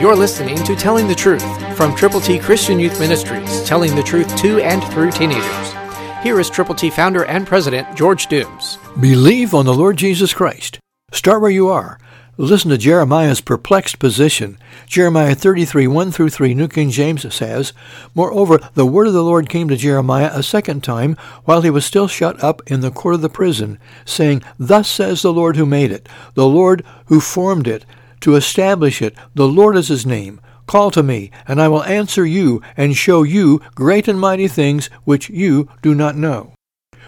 You're listening to Telling the Truth from Triple T Christian Youth Ministries, telling the truth to and through teenagers. Here is Triple T founder and president George Dooms. Believe on the Lord Jesus Christ. Start where you are. Listen to Jeremiah's perplexed position. Jeremiah 33, 1 through 3, New King James says, Moreover, the word of the Lord came to Jeremiah a second time, while he was still shut up in the court of the prison, saying, Thus says the Lord who made it, the Lord who formed it, to establish it. The Lord is his name. Call to me, and I will answer you, and show you great and mighty things which you do not know.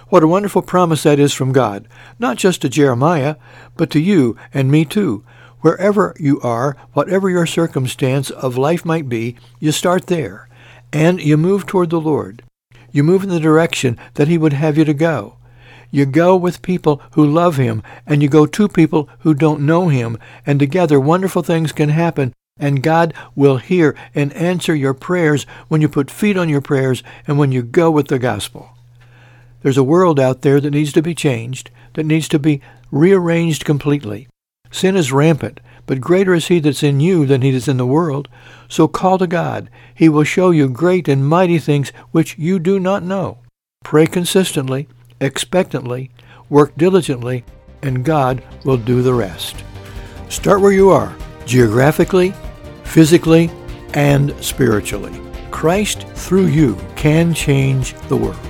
What a wonderful promise that is from God, not just to Jeremiah, but to you and me too. Wherever you are, whatever your circumstance of life might be, you start there, and you move toward the Lord. You move in the direction that He would have you to go. You go with people who love Him, and you go to people who don't know Him, and together wonderful things can happen, and God will hear and answer your prayers when you put feet on your prayers and when you go with the gospel. There's a world out there that needs to be changed, that needs to be rearranged completely. Sin is rampant, but greater is he that's in you than he that's in the world. So call to God. He will show you great and mighty things which you do not know. Pray consistently, expectantly, work diligently, and God will do the rest. Start where you are, geographically, physically, and spiritually. Christ through you can change the world.